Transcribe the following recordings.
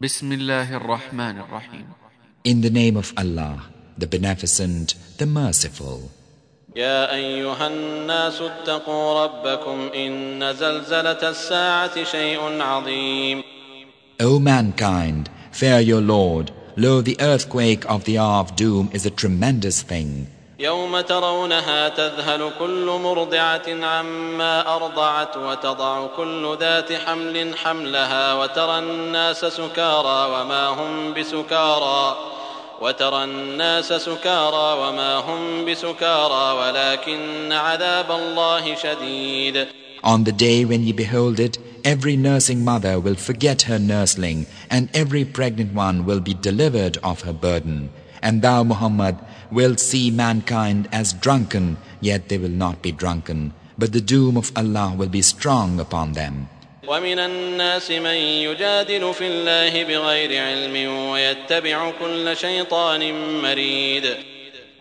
بسم الله الرحمن الرحيم In the name of Allah, the Beneficent, the Merciful. يا أيها الناس اتقوا ربكم إن زلزلة الساعة شيء عظيم O mankind, fear your Lord. Lo, the earthquake of the hour of doom is a tremendous thing. يوم ترونها تذهل كل مرضعة عما أرضعت وتضع كل ذات حمل حملها وترى الناس سكارى وما هم بسكارى وترى الناس سكارى وما هم بسكارى ولكن عذاب الله شديد On the day when ye behold it, every nursing mother will forget her nursling, and every pregnant one will be delivered of her burden. And thou, Muhammad, wilt see mankind as drunken, yet they will not be drunken. But the doom of Allah will be strong upon them. ومن الناس من يجادل في الله بغير علم ويتبع كل شيطان مريد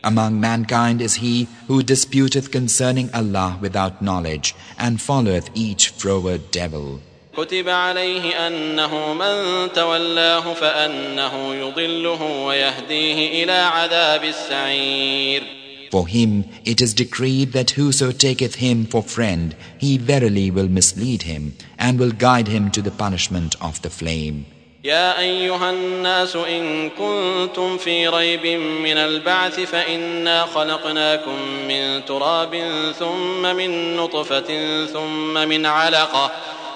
Among mankind is he who disputeth concerning Allah without knowledge, and followeth each froward devil. كتب عليه أنه من تولاه فأنه يضله ويهديه إلى عذاب السعير For him it is decreed that whoso taketh him for friend, he verily will mislead him, and will guide him to the punishment of the flame. يا أيها الناس إن كنتم في ريب من البعث فإنا خلقناكم من تراب ثم من نطفة ثم من علقة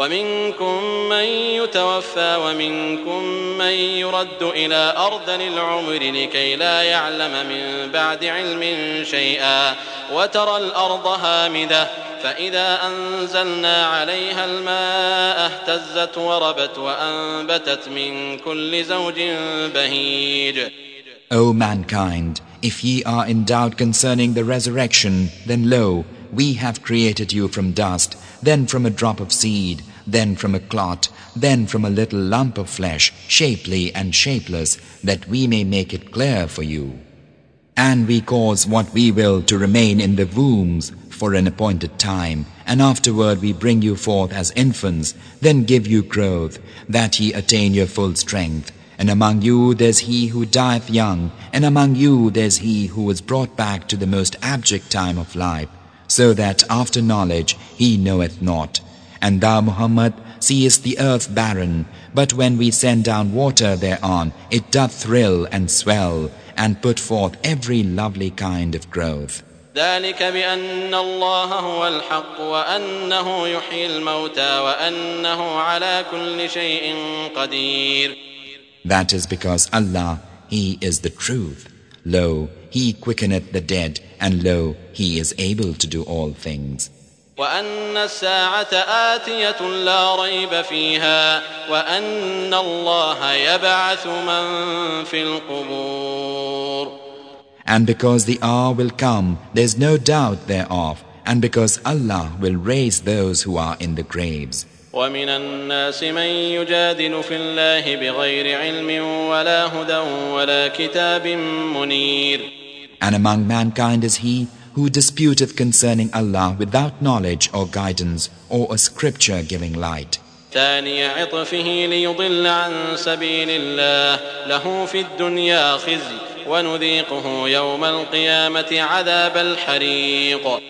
ومنكم من يتوفى ومنكم من يرد إلى أرض العمر لكي لا يعلم من بعد علم شيئا وترى الأرض هامدة فإذا أنزلنا عليها الماء اهتزت وربت وأنبتت من كل زوج بهيج. O mankind, if ye are in doubt concerning the resurrection, then lo, we have created you from dust, then from a drop of seed, then from a clot, then from a little lump of flesh, shapely and shapeless, that we may make it clear for you. And we cause what we will to remain in the wombs for an appointed time, and afterward we bring you forth as infants, then give you growth, that ye attain your full strength. And among you there's he who dieth young, and among you there's he who is brought back to the most abject time of life, so that after knowledge he knoweth not. And thou, Muhammad, seest the earth barren, but when we send down water thereon, it doth thrill and swell, and put forth every lovely kind of growth. ذلك بأن الله هو الحق وأنه يحيي الموتى وأنه على كل شيء قدير That is because Allah, He is the truth. Lo, He quickeneth the dead, and lo, He is able to do all things. وأن الساعة آتية لا ريب فيها وأن الله يبعث من في القبور And because the hour will come, there's no doubt thereof, and because Allah will raise those who are in the graves. ومن الناس من يجادل في الله بغير علم ولا هدى ولا كتاب منير And among mankind is he who disputeth concerning Allah without knowledge or guidance or a scripture giving light. ثاني عطفه ليضل عن سبيل الله له في الدنيا خزي ونذيقه يوم القيامة عذاب الحريق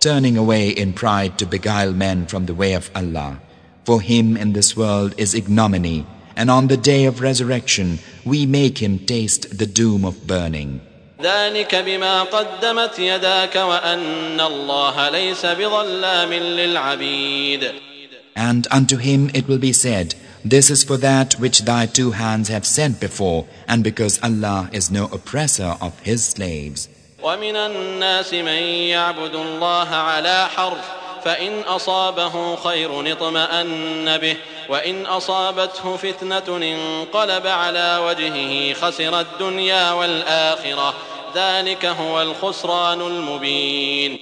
Turning away in pride to beguile men from the way of Allah. For him in this world is ignominy, and on the day of resurrection we make him taste the doom of burning. ذلك بما قدمت يداك وأن الله ليس بظلام للعبيد And unto him it will be said, This is for that which thy two hands have sent before, and because Allah is no oppressor of his slaves. ومن الناس من يعبد الله على حرف فإن أصابه خير اطمأن به وإن أصابته فتنة انقلب على وجهه خسر الدنيا والآخرة ذلك هو الخسران المبين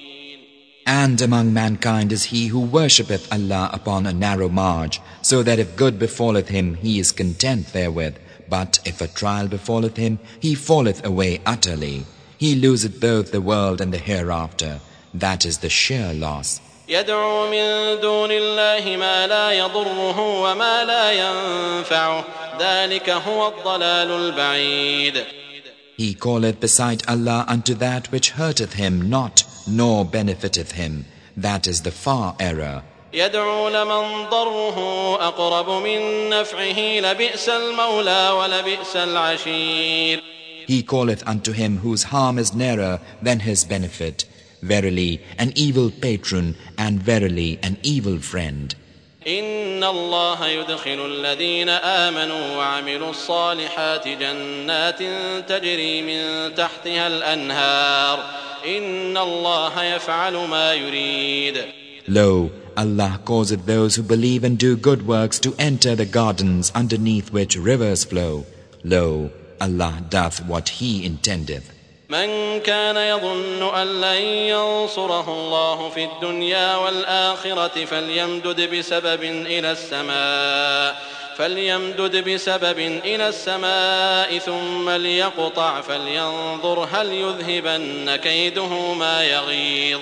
And among mankind is he who worshippeth Allah upon a narrow marge, so that if good befalleth him, he is content therewith. But if a trial befalleth him, he falleth away utterly. He loseth both the world and the hereafter. That is the sheer loss. يدعو من دون الله ما لا يضره وما لا ينفعه ذلك هو الضلال البعيد He calleth beside Allah unto that which hurteth him not, nor benefiteth him. That is the far error. يدعو لمن ضره أقرب من نفعه لبئس المولى ولبئس العشير He calleth unto him whose harm is nearer than his benefit. Verily, an evil patron, and verily, an evil friend. إن الله يدخل الذين آمنوا وعملوا الصالحات جنات تجري من تحتها الأنهار إن الله يفعل ما يريد Lo, Allah causeth those who believe and do good works to enter the gardens underneath which rivers flow. Lo, Allah doth what He intendeth. من كان يظن أن لن ينصره الله في الدنيا والآخرة فليمدد بسبب إلى السماء فليمدد بسبب إلى السماء ثم ليقطع فلينظر هل يذهبن كيده ما يغيظ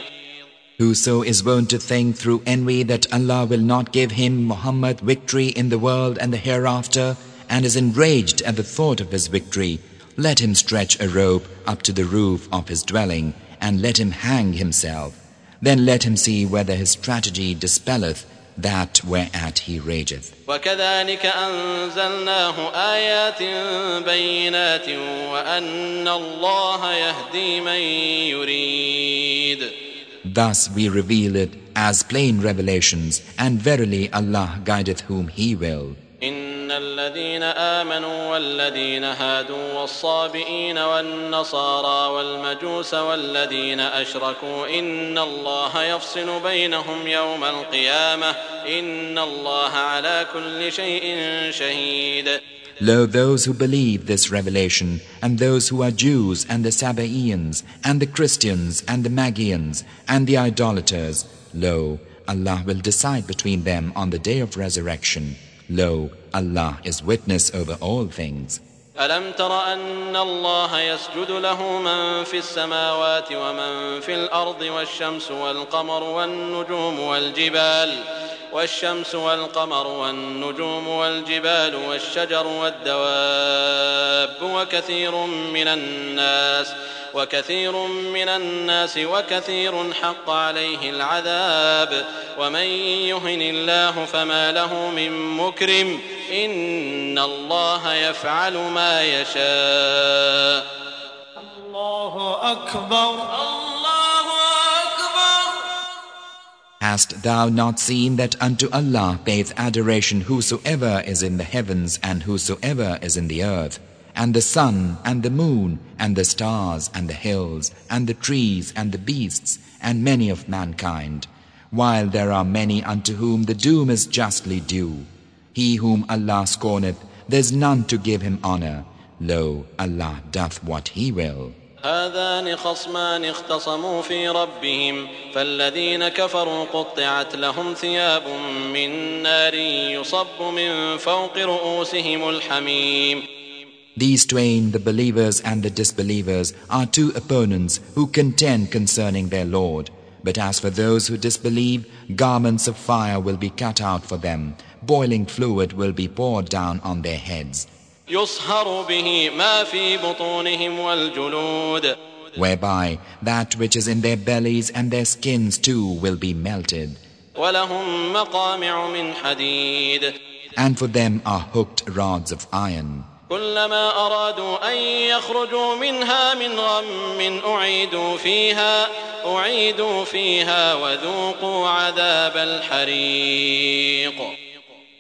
Whoso is wont to think through envy that Allah will not give him Muhammad victory in the world and the hereafter and is enraged at the thought of his victory, let him stretch a rope up to the roof of his dwelling and let him hang himself. Then let him see whether his strategy dispelleth that whereat he rageth. وكذلك أنزلناه آيات بينات وأن الله يهدي من يريد Thus we reveal it as plain revelations, and verily Allah guideth whom He will. إن الذين آمنوا والذين هادوا والصابئين والنصارى والمجوس والذين أشركوا إن الله يفصل بينهم يوم القيامة إن الله على كل شيء شهيد Lo, those who believe this revelation, and those who are Jews, and the Sabaeans, and the Christians, and the Magians, and the idolaters, lo, Allah will decide between them on the day of resurrection. Lo, Allah is witness over all things. ألم تر أن الله يسجد له من في السماوات ومن في الأرض والشمس والقمر والنجوم والجبال والشمس والقمر والنجوم والجبال والشجر والدواب وكثير من الناس وكثير من الناس وكثير حق عليه العذاب. ومن يهن الله فما له من مكرم الله يفعل ما يشاء الله أكبر الله أكبر Hast thou not seen that unto Allah payeth adoration whosoever is in the heavens and whosoever is in the earth, and the sun and the moon and the stars and the hills and the trees and the beasts and many of mankind, while there are many unto whom the doom is justly due. He whom Allah scorneth, there is none to give him honor. Lo, Allah doth what He will. هذان خصمان اختصموا في ربهم فالذين كفروا قطعت لهم ثياب من نار يصب من فوق رؤوسهم الحميم These twain, the believers and the disbelievers, are two opponents who contend concerning their Lord. But as for those who disbelieve, garments of fire will be cut out for them, boiling fluid will be poured down on their heads, يصهر به ما في بطونهم والجلود whereby that which is in their bellies and their skins too will be melted. ولهم مقامع من حديد And for them are hooked rods of iron. كلما أرادوا أن يخرجوا منها من غم أعيدوا فيها أعيدوا فيها وذوقوا عذاب الحريق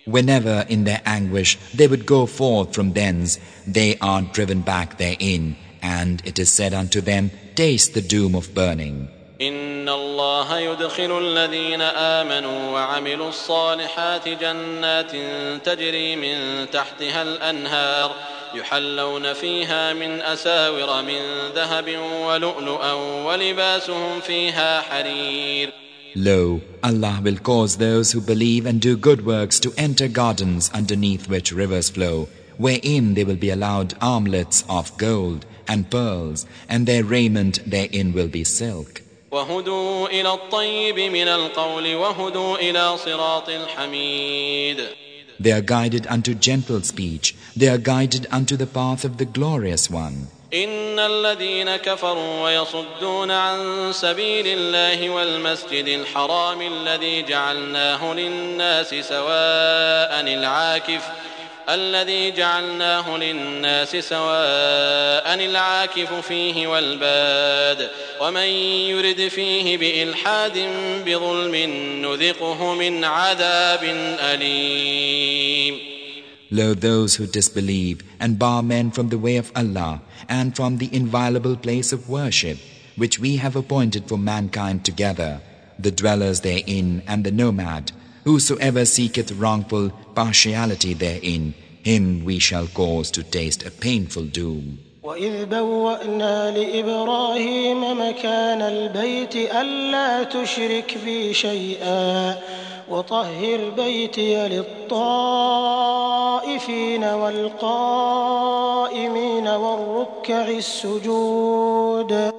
Whenever in their anguish they would go forth from thence, they are driven back therein, and it is said unto them, Taste the doom of burning. إن الله يدخل الذين آمنوا وعملوا الصالحات جنات تجري من تحتها الأنهار يحلون فيها من أساور من ذهب ولؤلؤا ولباسهم فيها حرير Lo, Allah will cause those who believe and do good works to enter gardens underneath which rivers flow, wherein they will be allowed armlets of gold and pearls, and their raiment therein will be silk. وهدوا إلى الطيب من القول وهدوا إلى صراط الحميد They are guided unto gentle speech, they are guided unto the path of the glorious one. إن الذين كفروا ويصدون عن سبيل الله والمسجد الحرام الذي جعلناه للناس سواء العاكف الذي جعلناه للناس سواء العاكف فيه والباد ومن يرد فيه بإلحاد بظلم نذقه من عذاب أليم Lo, those who disbelieve and bar men from the way of Allah and from the inviolable place of worship, which we have appointed for mankind together, the dwellers therein and the nomad, whosoever seeketh wrongful partiality therein, him we shall cause to taste a painful doom. وإذ بوأنا لإبراهيم مكان البيت ألا تشرك بي شيئا وطهر بيتي للطائفين والقائمين والركع السجود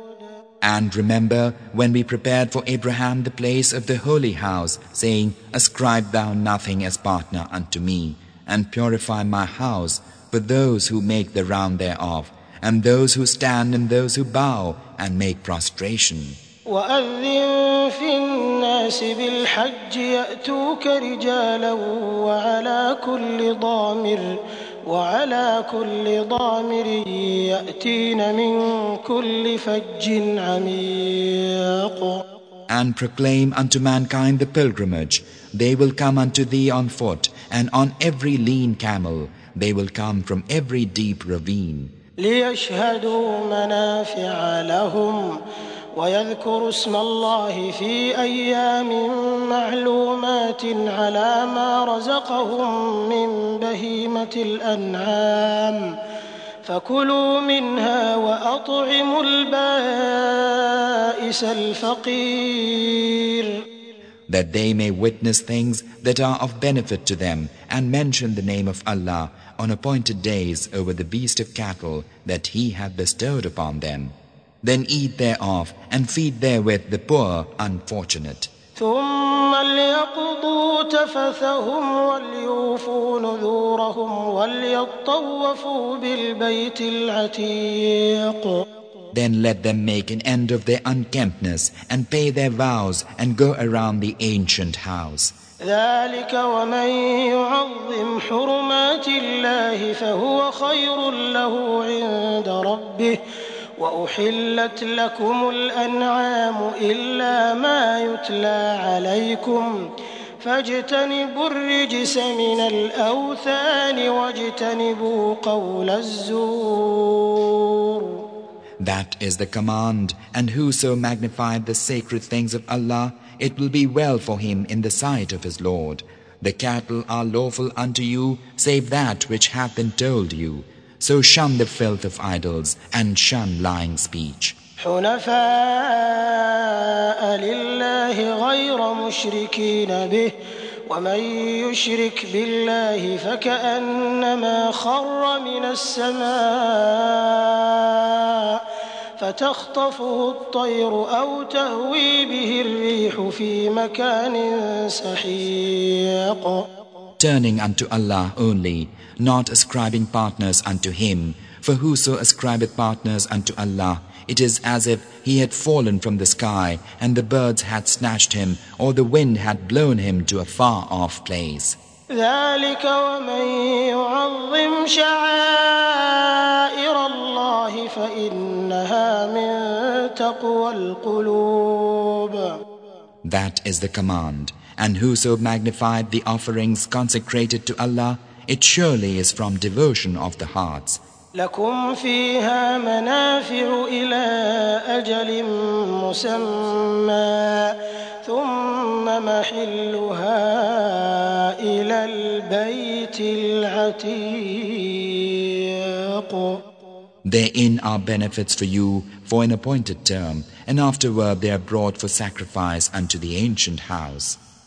And remember when we prepared for Abraham the place of the holy house, saying, Ascribe thou nothing as partner unto me, and purify my house for those who make the round thereof, and those who stand and those who bow and make prostration. وأذن في الناس بالحج يأتوك رجالا وعلى كل ضامر وعلى كل ضامر يأتين من كل فج عميق And proclaim unto mankind the pilgrimage. They will come unto thee on foot, and on every lean camel. They will come from every deep ravine. ليشهدوا منافع لهم ويذكروا اسم الله في أيام معلومات على ما رزقهم من بهيمة الأنعام فكلوا منها وأطعموا البائس الفقير that they may witness things that are of benefit to them and mention the name of Allah on appointed days over the beast of cattle that He hath bestowed upon them. Then eat thereof and feed therewith the poor unfortunate. ثم ليقضوا تفثهم وليوفوا نذورهم وليطوفوا بالبيت العتيق Then let them make an end of their unkemptness and pay their vows and go around the ancient house. ذلك ومن يعظم حرمات الله فهو خير له عند ربه وأحلت لكم الأنعام إلا ما يتلى عليكم فاجتنبوا الرجس من الأوثان واجتنبوا قول الزور That is the command, and whoso magnified the sacred things of Allah, it will be well for him in the sight of his Lord. The cattle are lawful unto you, save that which hath been told you. So shun the filth of idols, and shun lying speech. حنفاء لله غير مشركين به ومن يشرك بالله فكأنما خر من السماء فتخطفه الطير أو تهوي به الريح في مكان سحيق Turning unto Allah only, not ascribing partners unto Him. For whoso ascribeth partners unto Allah, it is as if he had fallen from the sky, and the birds had snatched him, or the wind had blown him to a far off place. ذلك ومن يعظم شعائر الله فإنها من تقوى القلوب That is the command. And whoso magnified the offerings consecrated to Allah, it surely is from devotion of the hearts. لكم فيها منافع إلى أجل مسمى ثم محلها إلى البيت العتيق Therein are benefits for you for an appointed term, and afterward they are brought for sacrifice unto the ancient house.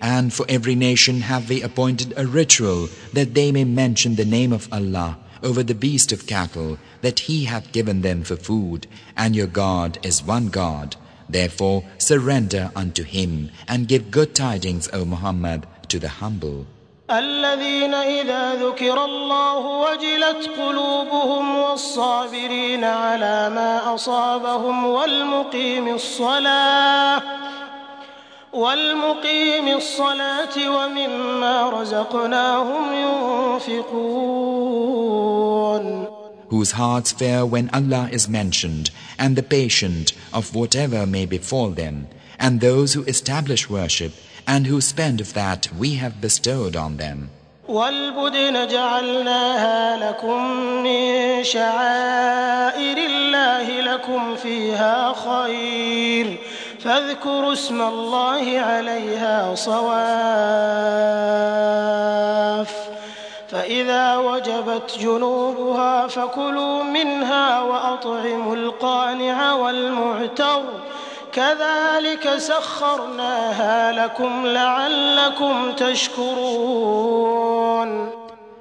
And for every nation have we appointed a ritual that they may mention the name of Allah over the beast of cattle that He hath given them for food, and your God is one God. Therefore surrender unto Him and give good tidings, O Muhammad, to the humble. الذين إذا ذكر الله وجلت قلوبهم والصابرين على ما أصابهم والمقيم الصلاة والمقيم الصلاة ومما رزقناهم ينفقون Whose hearts fear when Allah is mentioned, and the patient of whatever may befall them, and those who establish worship, and who spend of that we have bestowed on them. والبدن جعلناها لكم من شعائر الله لكم فيها خير فاذكروا اسم الله عليها صواف فإذا وجبت جنوبها فكلوا منها وأطعموا القانع والمعتر كذلك سخرناها لكم لعلكم تشكرون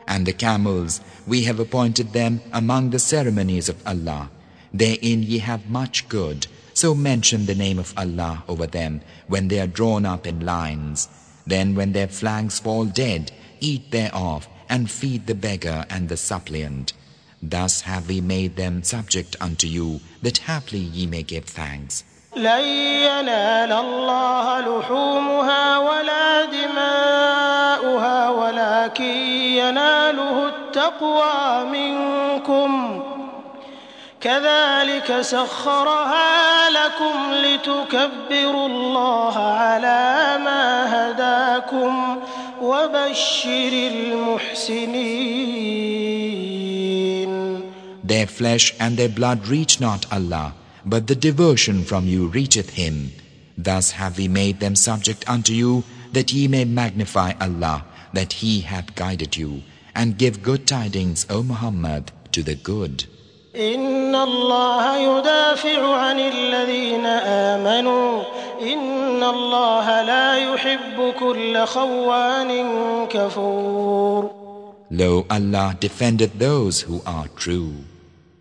And the camels, we have appointed them among the ceremonies of Allah. Therein ye have much good. So mention the name of Allah over them when they are drawn up in lines. Then when their flanks fall dead, eat thereof and feed the beggar and the suppliant. Thus have we made them subject unto you, that haply ye may give thanks. لن ينال الله لحومها ولا دماؤها ولكن يناله التقوى منكم كذلك سخرها لكم لتكبروا الله على ما هداكم وبشر المحسنين Their flesh and their blood reach not Allah, but the devotion from you reacheth Him. Thus have we made them subject unto you, that ye may magnify Allah, that He hath guided you, and give good tidings, O Muhammad, to the good. إن الله يدافع عن الذين آمنوا إن الله لا يحب كل خوان كفور Lo, Allah defendeth those who are true.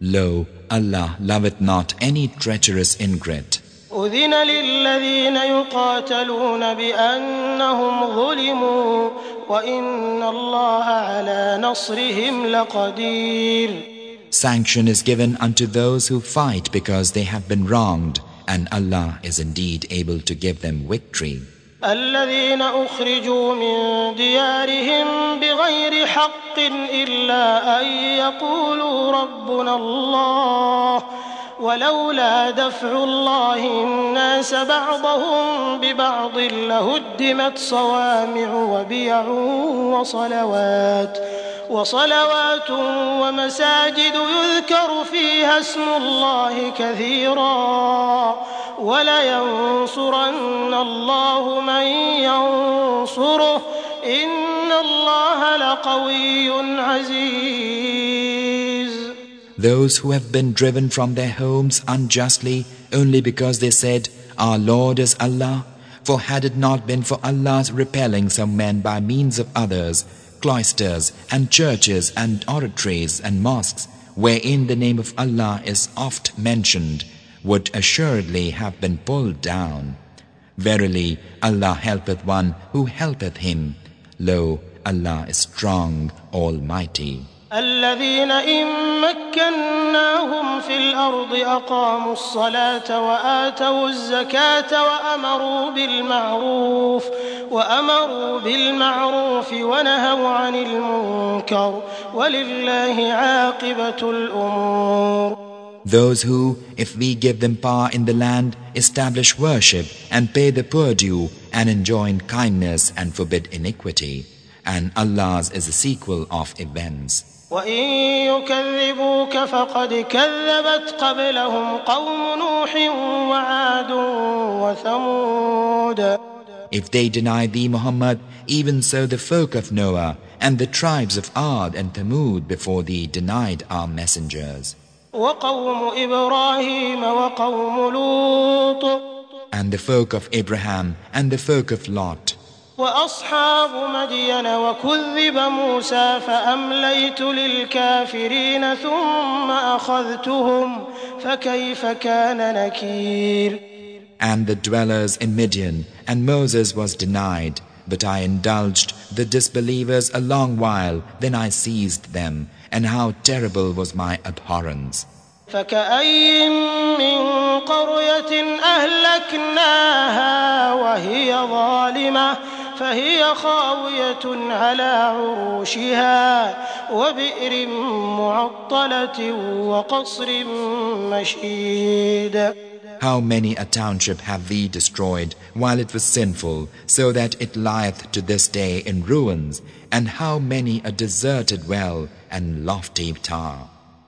Lo, Allah loveth not any treacherous ingrate. أذن للذين يقاتلون بأنهم ظلموا وإن الله على نصرهم لقدير Sanction is given unto those who fight because they have been wronged, and Allah is indeed able to give them victory. الذين أخرجوا من ديارهم بغير حق إلا أن يقولوا ربنا الله ولولا دفع الله الناس بعضهم ببعض لهدمت صوامع وبيع وصلوات وصلوات ومساجد يذكر فيها اسم الله كثيرا ولينصرن الله من ينصره إن الله لقوي عزيز Those who have been driven from their homes unjustly only because they said, Our Lord is Allah, for had it not been for Allah's repelling some men by means of others, cloisters and churches and oratories and mosques, wherein the name of Allah is oft mentioned, would assuredly have been pulled down. Verily, Allah helpeth one who helpeth him. Lo, Allah is strong, almighty. الذين إن مكناهم في الأرض أقاموا الصلاة وآتوا الزكاة وأمروا بالمعروف وأمروا بالمعروف ونهوا عن المنكر ولله عاقبة الأمور Those who, if we give them power in the land, establish worship and pay the poor due and enjoin kindness and forbid iniquity. And Allah's is the sequel of events. وإن يكذبوك فقد كذبت قبلهم قوم نوح وعاد وثمود If they deny thee, Muhammad, even so the folk of Noah and the tribes of Ad and Thamud before thee denied our messengers. وقوم إبراهيم وقوم لوط And the folk of Abraham and the folk of Lot. وأصحاب مدين وكذب موسى فأمليت للكافرين ثم أخذتهم فكيف كان نكير And the dwellers in Midian, and Moses was denied. But I indulged the disbelievers a long while, then I seized them, and how terrible was my abhorrence. فكأي من قرية أهلكناها وهي ظالمة فهي خاوية على عروشها وبئر معطلة وقصر مشيد How many a township have we destroyed while it was sinful, so that it lieth to this day in ruins, and how many a deserted well and lofty tower.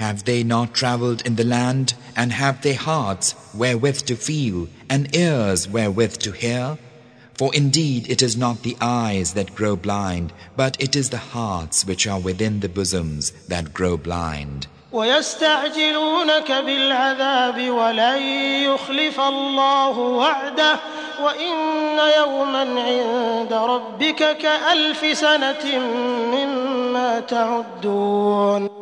Have they not traveled in the land, and have they hearts wherewith to feel, and ears wherewith to hear? For indeed it is not the eyes that grow blind, but it is the hearts which are within the bosoms that grow blind. ويستعجلونك بالعذاب ولن يخلف الله وعده وإن يوما عند ربك كألف سنة مما تعدون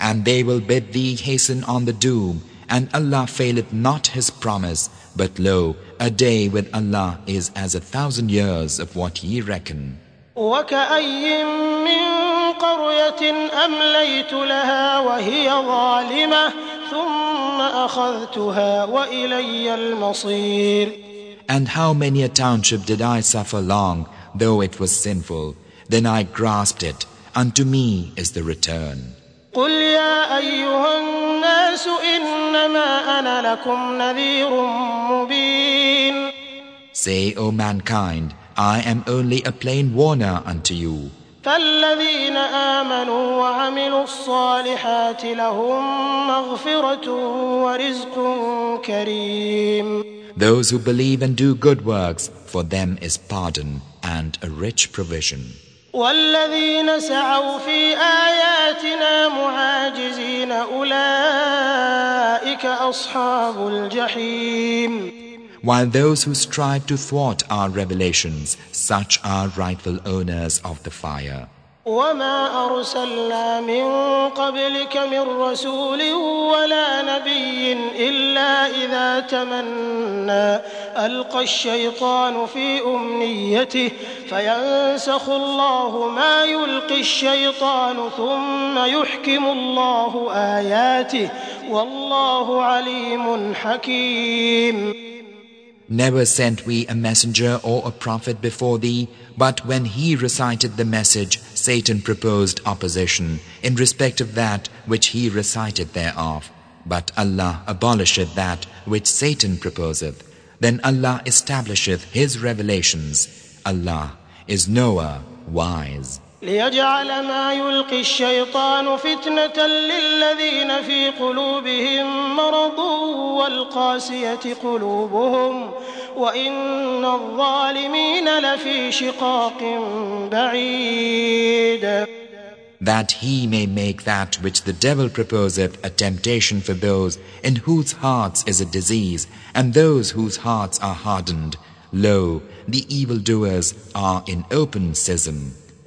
And they will bid thee hasten on the doom, and Allah faileth not his promise. But lo, a day with Allah is as a thousand years of what ye reckon. وكأي من قرية أمليت لها وهي ظالمة ثم أخذتها وإلي المصير And how many a township did I suffer long, though it was sinful? Then I grasped it. Unto me is the return. قل يا أيها الناس إنما أنا لكم نذير مبين Say, O mankind, I am only a plain warner unto you. فالذين آمنوا وعملوا الصالحات لهم مغفرة ورزق كريم Those who believe and do good works, for them is pardon and a rich provision. والذين سعوا في آياتنا معاجزين أولئك أصحاب الجحيم While those who strive to thwart our revelations, such are rightful owners of the fire. وما أرسلنا من قبلك من رسول ولا نبي إلا إذا تمنى ألقى الشيطان في أمنيته فينسخ الله ما يلقي الشيطان ثم يحكم الله آياته والله عليم حكيم Never sent we a messenger or a prophet before thee, but when he recited the message, Satan proposed opposition in respect of that which he recited thereof. But Allah abolisheth that which Satan proposeth. Then Allah establisheth His revelations. Allah is knower, wise. ليجعل ما يلقي الشيطان فتنة للذين في قلوبهم مرض والقاسية قلوبهم وإن الظالمين لفي شقاق بعيد that he may make that which the devil proposeth a temptation for those in whose hearts is a disease, and those whose hearts are hardened. Lo, the evildoers are in open schism.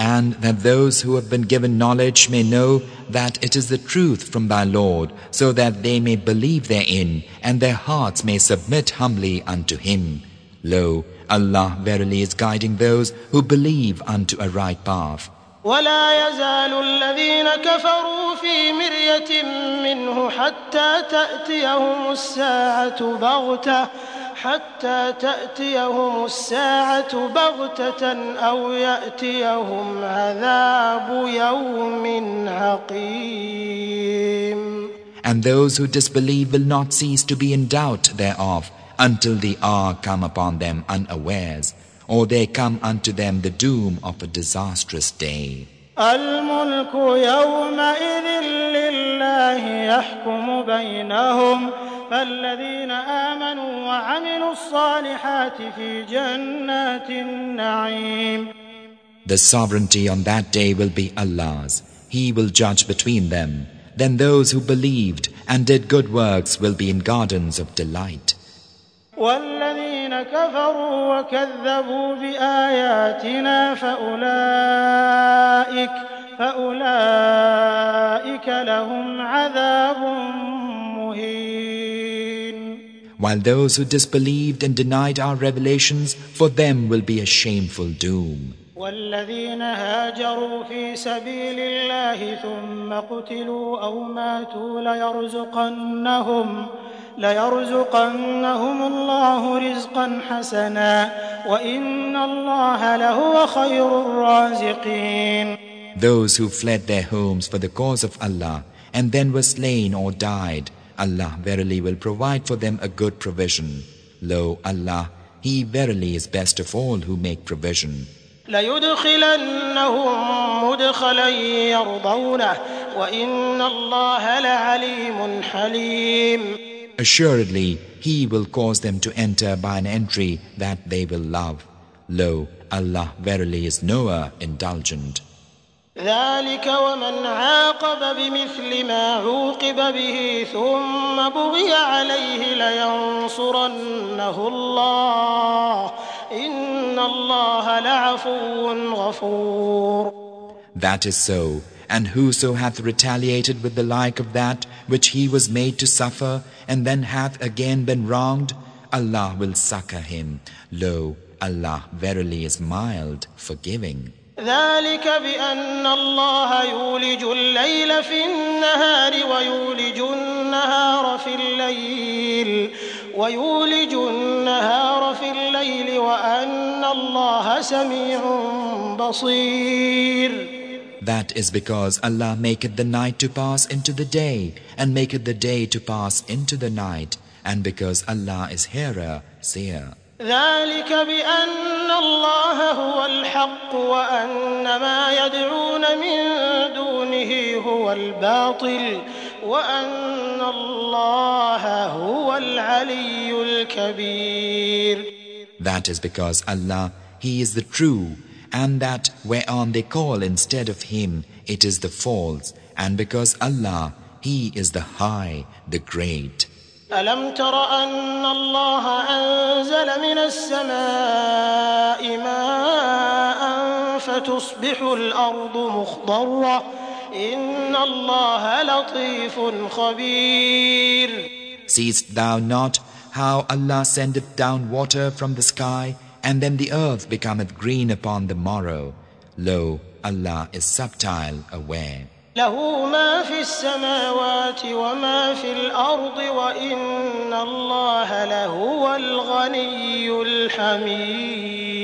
and that those who have been given knowledge may know that it is the truth from thy Lord, so that they may believe therein, and their hearts may submit humbly unto Him. Lo, Allah verily is guiding those who believe unto a right path. ولا يزال الذين كفروا في مرية منه حتى تأتيهم الساعة بغتة حتى تأتيهم الساعة بغتة أو يأتيهم عذاب يوم عقيم And those who disbelieve will not cease to be in doubt thereof until the hour come upon them unawares, or there come unto them the doom of a disastrous day. الملك يومئذ لله يحكم بينهم فالذين آمنوا وعملوا الصالحات في جنات النعيم The sovereignty on that day will be Allah's. He will judge between them. Then those who believed and did good works will be in gardens of delight. والذين كفروا وكذبوا بآياتنا فأولئك فأولئك لهم عذاب مهين While those who disbelieved and denied our revelations, for them will be a shameful doom. والذين هاجروا في سبيل الله ثم قتلوا أو ماتوا ليرزقنهم ليرزقنهم الله رزقا حسنا وإن الله لهو خير الرازقين Those who fled their homes for the cause of Allah and then were slain or died, Allah verily will provide for them a good provision. Lo, Allah, He verily is best of all who make provision. ليدخلنهم مدخلا يرضونه وإن الله لعليم حليم Assuredly, He will cause them to enter by an entry that they will love. Lo, Allah verily is knower, indulgent. ذلك ومن عاقب بمثل ما عوقب به ثم بغي عليه لينصرنه الله إن الله لعفو غفور That is so. And whoso hath retaliated with the like of that which he was made to suffer, and then hath again been wronged, Allah will succor him. Lo, Allah verily is mild, forgiving. ذلك بأن الله يولج الليل في النهار ويولج النهار في الليل ويولج النهار في الليل وأن الله سميع بصير That is because Allah maketh the night to pass into the day, and maketh the day to pass into the night, and because Allah is hearer, seer. ذلك بأن الله هو الحق وأن ما يدعون من دونه هو الباطل وأن الله هو العلي الكبير That is because Allah, He is the true, and that whereon they call instead of Him, it is the false, and because Allah, He is the high, the great. ألم تر أن الله أنزل من السماء ماء فتصبح الأرض مخضرة إن الله لطيف خبير Seest thou not how Allah sendeth down water from the sky, and then the earth becometh green upon the morrow? Lo, Allah is subtile, aware. له ما في السماوات وما في الأرض وإن الله لهو الغني الحميد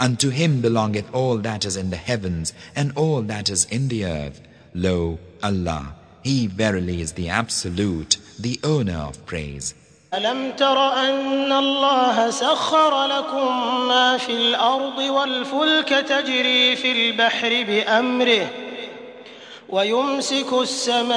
Unto him belongeth all that is in the heavens and all that is in the earth. Lo, Allah, He verily is the Absolute, the owner of praise. ألم تر أن الله سخر لكم ما في الأرض والفلك تجري في البحر بأمره ويمسك السماء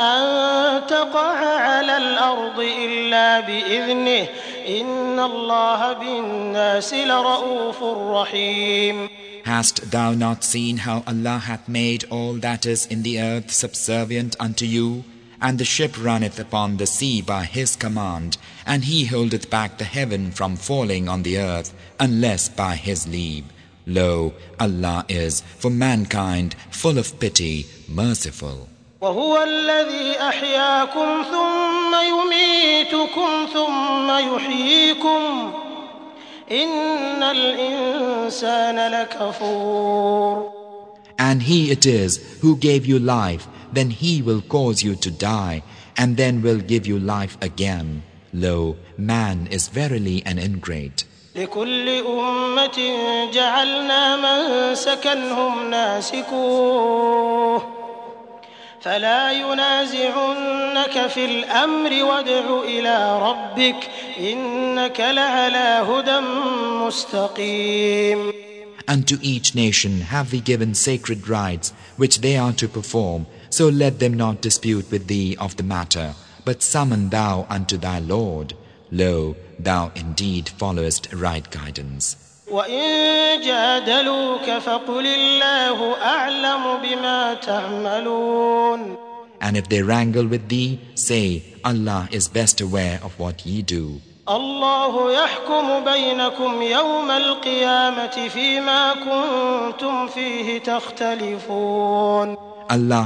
أن تقع على الأرض إلا بإذنه إن الله بالناس لرؤوف رحيم Hast thou not seen how Allah hath made all that is in the earth subservient unto you? And the ship runneth upon the sea by His command, and He holdeth back the heaven from falling on the earth, unless by His leave. Lo, Allah is, for mankind, full of pity, merciful. وهو الذي أحياكم ثم يميتكم ثم يحييكم إن الإنسان لكفور And He it is who gave you life, then He will cause you to die, and then will give you life again. Lo, man is verily an ingrate. لكل أمة جعلنا من سكنهم ناسكوه فلا ينازعنك في الأمر وادع إلى ربك إنك لعلى هدى مستقيم Unto each nation have we given sacred rites which they are to perform, so let them not dispute with thee of the matter, but summon thou unto thy Lord. Lo, thou indeed followest right guidance. And if they wrangle with thee, say, Allah is best aware of what ye do. Allah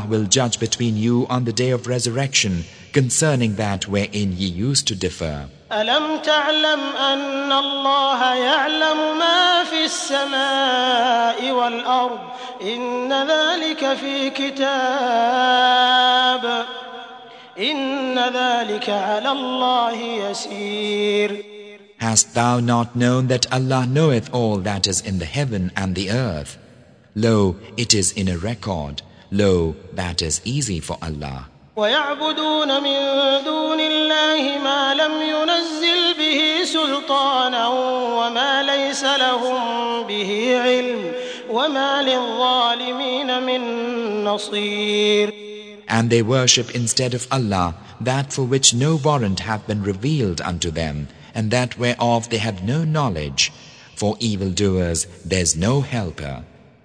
will judge between you on the day of resurrection concerning that wherein ye used to differ. ألم تعلم أن الله يعلم ما في السماء والأرض إن ذلك في كتاب إن ذلك على الله يسير Hast thou not known that Allah knoweth all that is in the heaven and the earth? Lo, it is in a record. Lo, that is easy for Allah. ويعبدون من دون الله ما لم ينزل به سلطانا وما ليس لهم به علم وما للظالمين من نصير And they worship instead of Allah that for which no warrant hath been revealed unto them, and that whereof they have no knowledge. For evildoers there's no helper.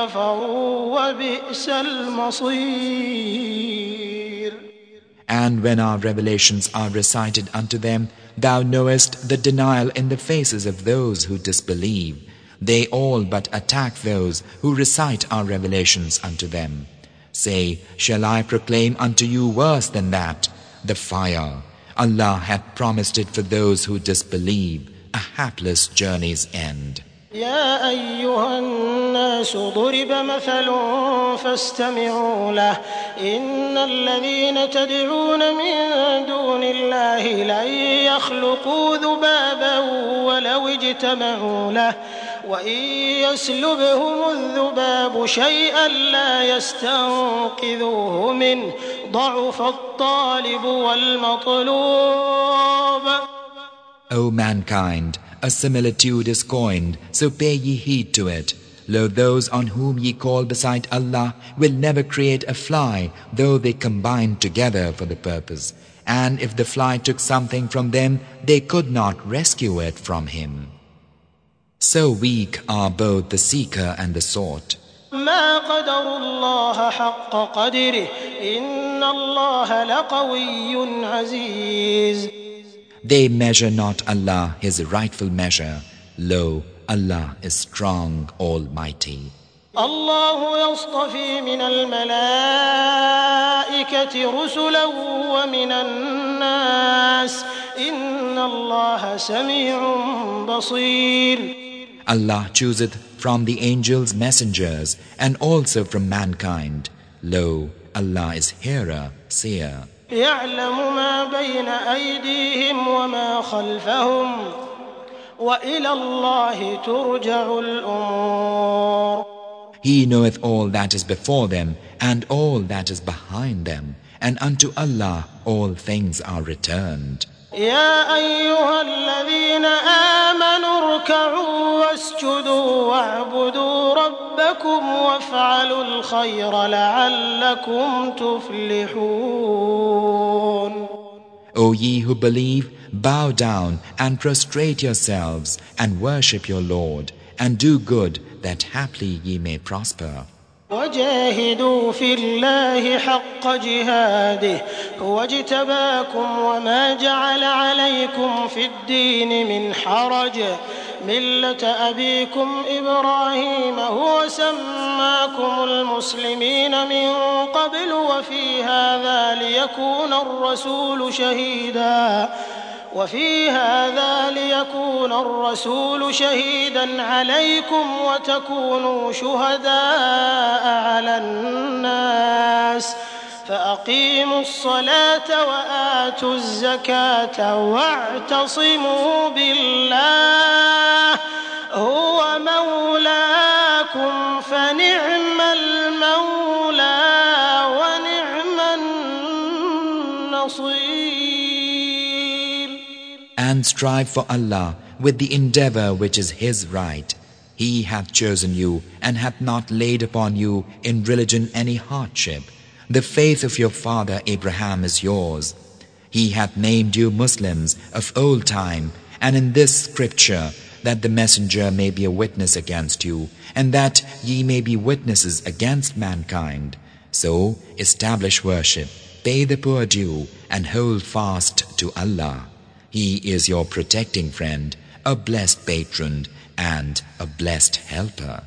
كفروا وبئس المصير And when our revelations are recited unto them, thou knowest the denial in the faces of those who disbelieve. They all but attack those who recite our revelations unto them. Say, shall I proclaim unto you worse than that? The fire. Allah hath promised it for those who disbelieve, a hapless journey's end. يا أيها الناس ضرب مثل فاستمعوا له. إن الذين تدعون من دون الله لن يخلقوا ذبابا ولو اجتمعوا له. وإن يسلبهم الذباب شيئا لا يستنقذوه منه. ضعف الطالب والمطلوب. O mankind, a similitude is coined, so pay ye heed to it. Lo, those on whom ye call beside Allah will never create a fly, though they combine together for the purpose. And if the fly took something from them, they could not rescue it from him. So weak are both the seeker and the sought. ما قدروا الله حق قدره إن الله لقوي عزيز They measure not Allah his rightful measure. Lo, Allah is strong, almighty. الله يصطفي من الملائكة رسلا ومن الناس إن الله سميع بصير Allah chooseth from the angels messengers and also from mankind. Lo, Allah is hearer, seer. يعلم ما بين أيديهم وما خلفهم وإلى الله ترجع الأمور He knoweth all that is before them and all that is behind them, and unto Allah all things are returned. يا أيها الذين آمنوا اركعوا واسجدوا واعبدوا ربكم وافعلوا الخير لعلكم تفلحون O ye who believe, bow down and prostrate yourselves and worship your Lord and do good that haply ye may prosper. وجاهدوا في الله حق جهاده هو اجتباكم وما جعل عليكم في الدين من حرج. ملة أبيكم إبراهيم هو سماكم المسلمين من قبل وفي هذا ليكون الرسول شهيداً. وفي هذا ليكون الرسول شهيدا عليكم وتكونوا شهداء على الناس. فأقيموا الصلاة وآتوا الزكاة واعتصموا بالله. هو مولاكم And strive for Allah with the endeavor which is His right. He hath chosen you and hath not laid upon you in religion any hardship. The faith of your father Abraham is yours. He hath named you Muslims of old time, and in this scripture that the messenger may be a witness against you, and that ye may be witnesses against mankind. So establish worship, pay the poor due, and hold fast to Allah. He is your protecting friend, a blessed patron, and a blessed helper.